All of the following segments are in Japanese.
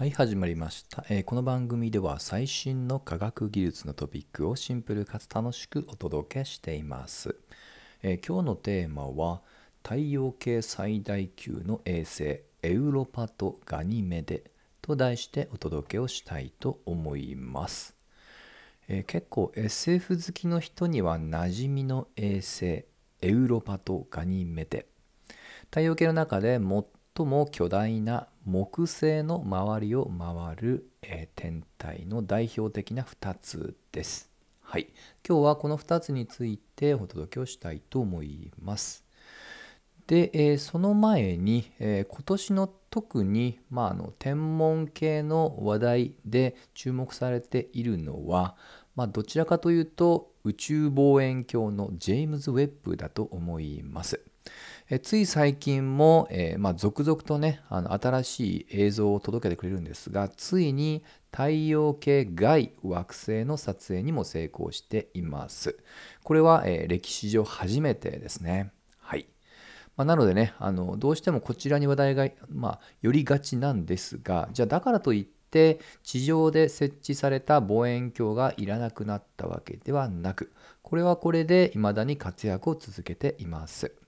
はい始まりました、えーこの番組では最新の科学技術のトピックをシンプルかつ楽しくお届けしています、えー今日のテーマは太陽系最大級の衛星エウロパとガニメデと題してお届けをしたいと思います、えー結構 SF 好きの人には馴染みの衛星エウロパとガニメデ。太陽系の中で最も巨大な木星の周りを回る、え天体の代表的な2つです。はい、今日はこの2つについてお届けをしたいと思います。で、えーその前に、えー今年の特に、まあ、あの天文系の話題で注目されているのは、まあ、どちらかというと宇宙望遠鏡のジェームズ・ウェッブだと思います。えつい最近も、えーまあ、続々とねあの新しい映像を届けてくれるんですがついに太陽系外惑星の撮影にも成功しています。これは、えー歴史上初めてですね。はい、まあ、なのでねあのどうしてもこちらに話題が、まあ、寄りがちなんですがじゃあだからといって地上で設置された望遠鏡がいらなくなったわけではなくこれはこれで未だに活躍を続けています。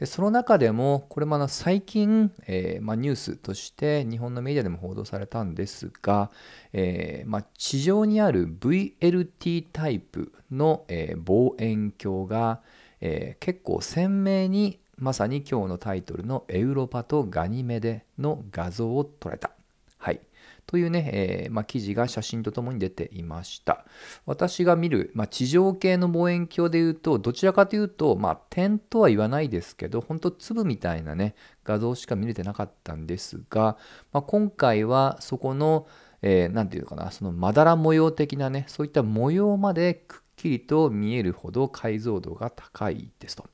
でその中でもこれもあの最近、えーまあ、ニュースとして日本のメディアでも報道されたんですが、えーまあ、地上にある VLT タイプの、えー望遠鏡が、えー結構鮮明にまさに今日のタイトルの「エウロパとガニメデ」の画像を捉えた。はいというね、えーまあ、記事が写真とともに出ていました。私が見る、まあ、地上系の望遠鏡でいうと、どちらかというと、まあ、点とは言わないですけど、本当粒みたいなね、画像しか見れてなかったんですが、まあ、今回はそこの、えーていうのかな、そのまだら模様的なね、そういった模様までくっきりと見えるほど解像度が高いですと。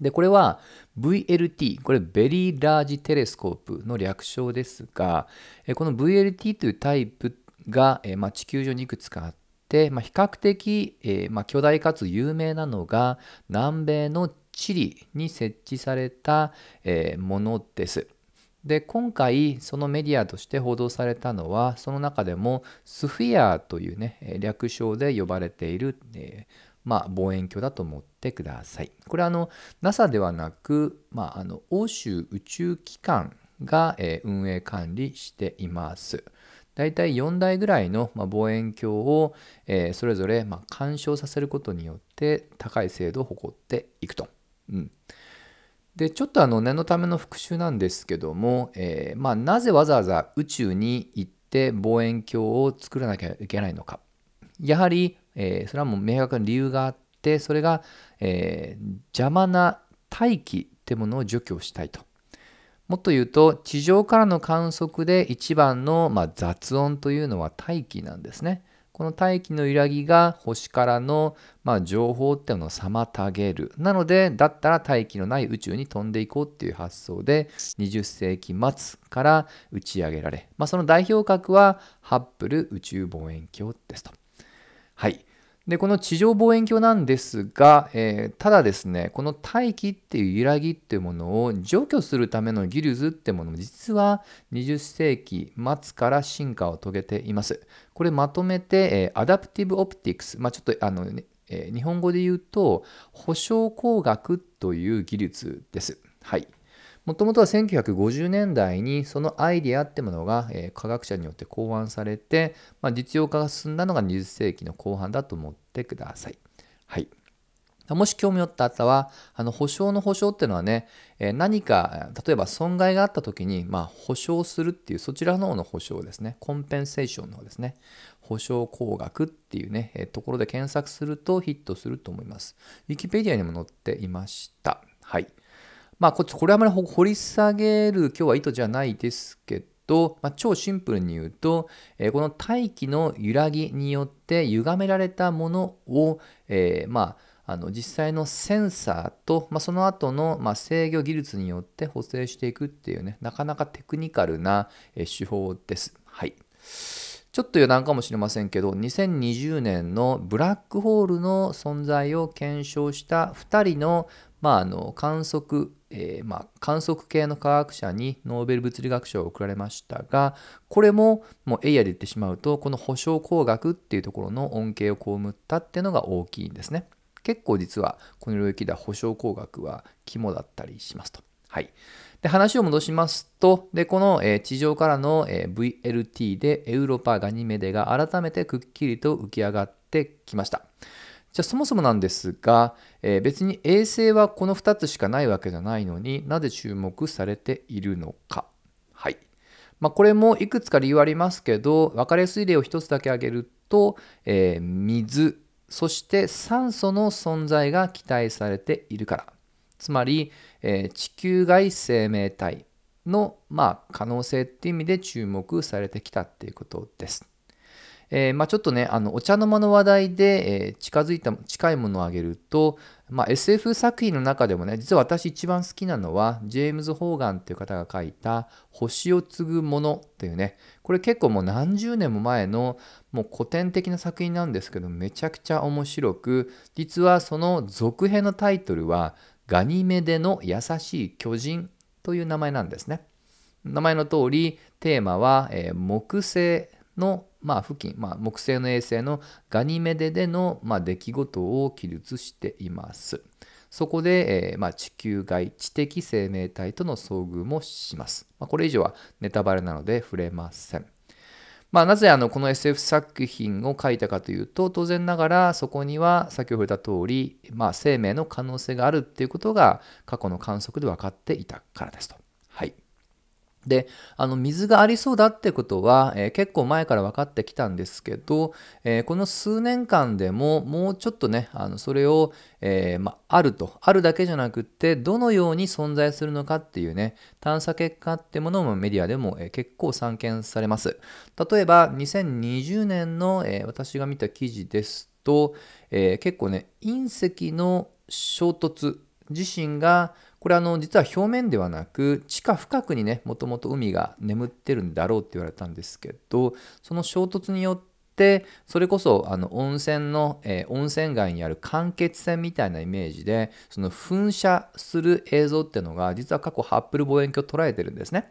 で、これは VLT、これベリーラージテレスコープの略称ですが、この VLT というタイプが、まあ、地球上にいくつかあって、まあ、比較的、えまあ、巨大かつ有名なのが南米のチリに設置された、えものです。で今回そのメディアとして報道されたのはその中でもスフィアというね略称で呼ばれている、えーまあ、望遠鏡だと思ってください。これはあの NASA ではなく、まあ、あの欧州宇宙機関が、えー運営管理しています。だいたい4台ぐらいの、まあ、望遠鏡を、えーそれぞれ、まあ、干渉させることによって高い精度を誇っていくと。うん、でちょっとあの念のための復習なんですけども、えーまあ、なぜわざわざ宇宙に行って望遠鏡を作らなきゃいけないのか。やはり、えーそれはもう明確な理由があってそれが、えー邪魔な大気ってものを除去したいと。もっと言うと地上からの観測で一番の、まあ、雑音というのは大気なんですね。この大気の揺らぎが星からの、まあ、情報っていうのを妨げる。なのでだったら大気のない宇宙に飛んでいこうっていう発想で20世紀末から打ち上げられ、まあ、その代表格はハッブル宇宙望遠鏡ですと。で、この地上望遠鏡なんですが、えーただですね、この大気っていう揺らぎっていうものを除去するための技術っていうものも実は20世紀末から進化を遂げています。これまとめて、えーアダプティブオプティクス、まあ、ちょっとあの、ねえー日本語で言うと、保証工学という技術です。はい。もともとは1950年代にそのアイディアってものが、え科学者によって考案されて、まあ、実用化が進んだのが20世紀の後半だと思ってください。はい。もし興味を持った方は、あの保証の保証っていうのはね、え何か、例えば損害があった時に、まあ、保証するっていう、そちらの方の保証ですね。コンペンセーションの方ですね。保証工学っていうね、えところで検索するとヒットすると思います。ウィキペディアにも載っていました。はい。まあ、これはあまり掘り下げる今日は意図じゃないですけど、まあ、超シンプルに言うと、えーこの大気の揺らぎによって歪められたものを、えーまあ、あの実際のセンサーと、まあ、その後の、ま、制御技術によって補正していくっていうねなかなかテクニカルな、手法です。はい。ちょっと余談かもしれませんけど2020年のブラックホールの存在を検証した2人の,、まあ、あの観測えー、まあ、観測系の科学者にノーベル物理学賞を贈られましたがこれももうエイヤで言ってしまうとこの保証工学っていうところの恩恵を被ったっていうのが大きいんですね。結構実はこの領域では保証工学は肝だったりしますと。はい、で話を戻しますとでこの、えー、地上からの、えー、VLT でエウロパ・ガニメデが改めてくっきりと浮き上がってきました。じゃあそもそもなんですが、えー、別に衛星はこの2つしかないわけじゃないのになぜ注目されているのか。はい。まあ、これもいくつか理由ありますけど分かりやすい例を1つだけ挙げると、えー、水そして酸素の存在が期待されているからつまり、えー、地球外生命体の、まあ、可能性っていう意味で注目されてきたっていうことです。えー、まあ、ちょっとねあのお茶の間の話題で、えー、近づいた近いものを挙げると、まあ、SF 作品の中でもね実は私一番好きなのはジェームズ・ホーガンっていう方が書いた「星を継ぐもの」っていうねこれ結構もう何十年も前のもう古典的な作品なんですけどめちゃくちゃ面白く実はその続編のタイトルは「ガニメデの優しい巨人」という名前なんですね。名前の通りテーマは、えー、木星のまあ、付近、まあ、木星の衛星のガニメデでの、まあ、出来事を記述しています。そこで、えー、まあ、地球外知的生命体との遭遇もします。まあ、これ以上はネタバレなので触れません。まあ、なぜあのこの SF 作品を書いたかというと当然ながらそこには先ほど言った通り、まあ、生命の可能性があるっていうことが過去の観測で分かっていたからですと。であの水がありそうだってことは、えー、結構前から分かってきたんですけど、えー、この数年間でももうちょっとねあのそれを、えー、まあるとあるだけじゃなくてどのように存在するのかっていうね探査結果ってものもメディアでも、え結構散見されます。例えば2020年の、え私が見た記事ですと、え結構ね隕石の衝突自身がこれあの実は表面ではなく地下深くにねもともと海が眠ってるんだろうって言われたんですけどその衝突によってそれこそあの温泉の、えー、温泉街にある間欠泉みたいなイメージでその噴射する映像っていうのが実は過去ハッブル望遠鏡を捉えてるんですね。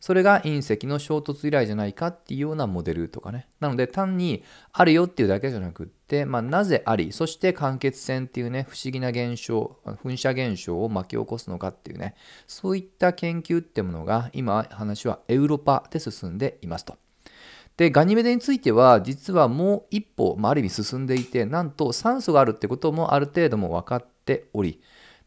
それが隕石の衝突由来じゃないかっていうようなモデルとかね。なので単にあるよっていうだけじゃなくって、まあ、なぜあり、そして間欠泉っていうね、不思議な現象、噴射現象を巻き起こすのかっていうね、そういった研究ってものが今話はエウロパで進んでいますと。でガニメデについては実はもう一歩、まあ、ある意味進んでいてなんと酸素があるってこともある程度も分かっており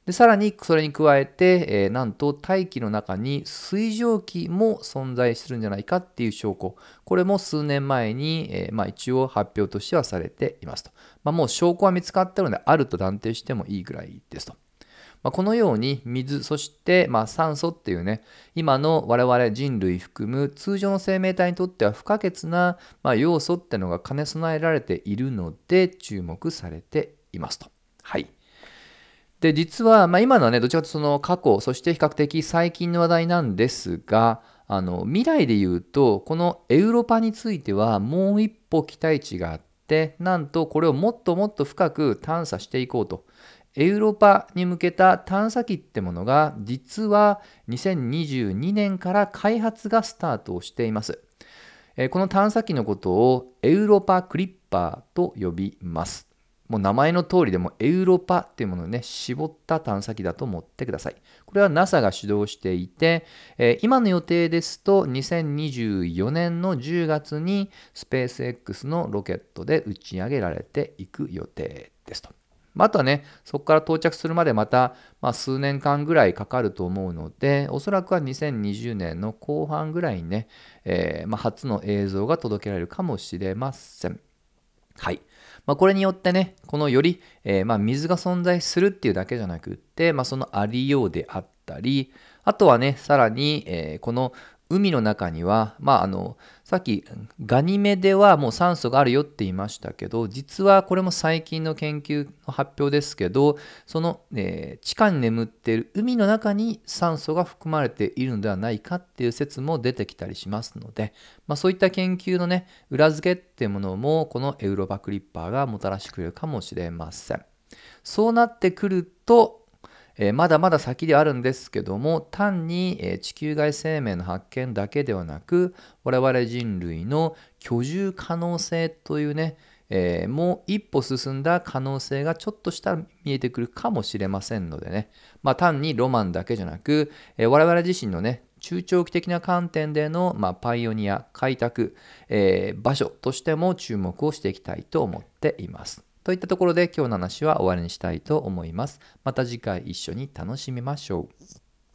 でさらにそれに加えて、えー、なんと大気の中に水蒸気も存在するんじゃないかっていう証拠これも数年前に、えー、まあ、一応発表としてはされていますと、まあ、もう証拠は見つかったのであると断定してもいいぐらいですと。まあ、このように水そしてま酸素っていうね今の我々人類含む通常の生命体にとっては不可欠なま要素っていうのが兼ね備えられているので注目されていますと。はい。で実は、まあ、今のはねどちらかというとその過去そして比較的最近の話題なんですがあの未来で言うとこのエウロパについてはもう一歩期待値があってなんとこれをもっともっと深く探査していこうとエウロパに向けた探査機ってものが実は2022年から開発がスタートをしています。この探査機のことをエウロパクリッパーと呼びます。もう名前の通りでもエウロパっていうものをね、絞った探査機だと思ってください。これは NASA が主導していて、えー、今の予定ですと2024年の10月にスペース X のロケットで打ち上げられていく予定ですと。あとはね、そこから到着するまでまた、まあ、数年間ぐらいかかると思うので、おそらくは2020年の後半ぐらいにね、えー、まあ、初の映像が届けられるかもしれません。はい。まあ、これによってね、このより、えー、まあ、水が存在するっていうだけじゃなくって、まあ、そのありようであったり、あとはね、さらに、えー、この海の中には、まあ、あのさっきガニメデはもう酸素があるよって言いましたけど実はこれも最近の研究の発表ですけどその、えー、地下に眠っている海の中に酸素が含まれているのではないかっていう説も出てきたりしますので、まあ、そういった研究のね裏付けっていうものもこのエウロバクリッパーがもたらしてくれるかもしれません。そうなってくるとえーまだまだ先であるんですけども単に、えー地球外生命の発見だけではなく我々人類の居住可能性というね、えーもう一歩進んだ可能性がちょっとした見えてくるかもしれませんのでね、まあ、単にロマンだけじゃなく、え我々自身のね中長期的な観点での、まあ、パイオニア開拓、え場所としても注目をしていきたいと思っています。といったところで今日の話は終わりにしたいと思います。また次回一緒に楽しみましょう。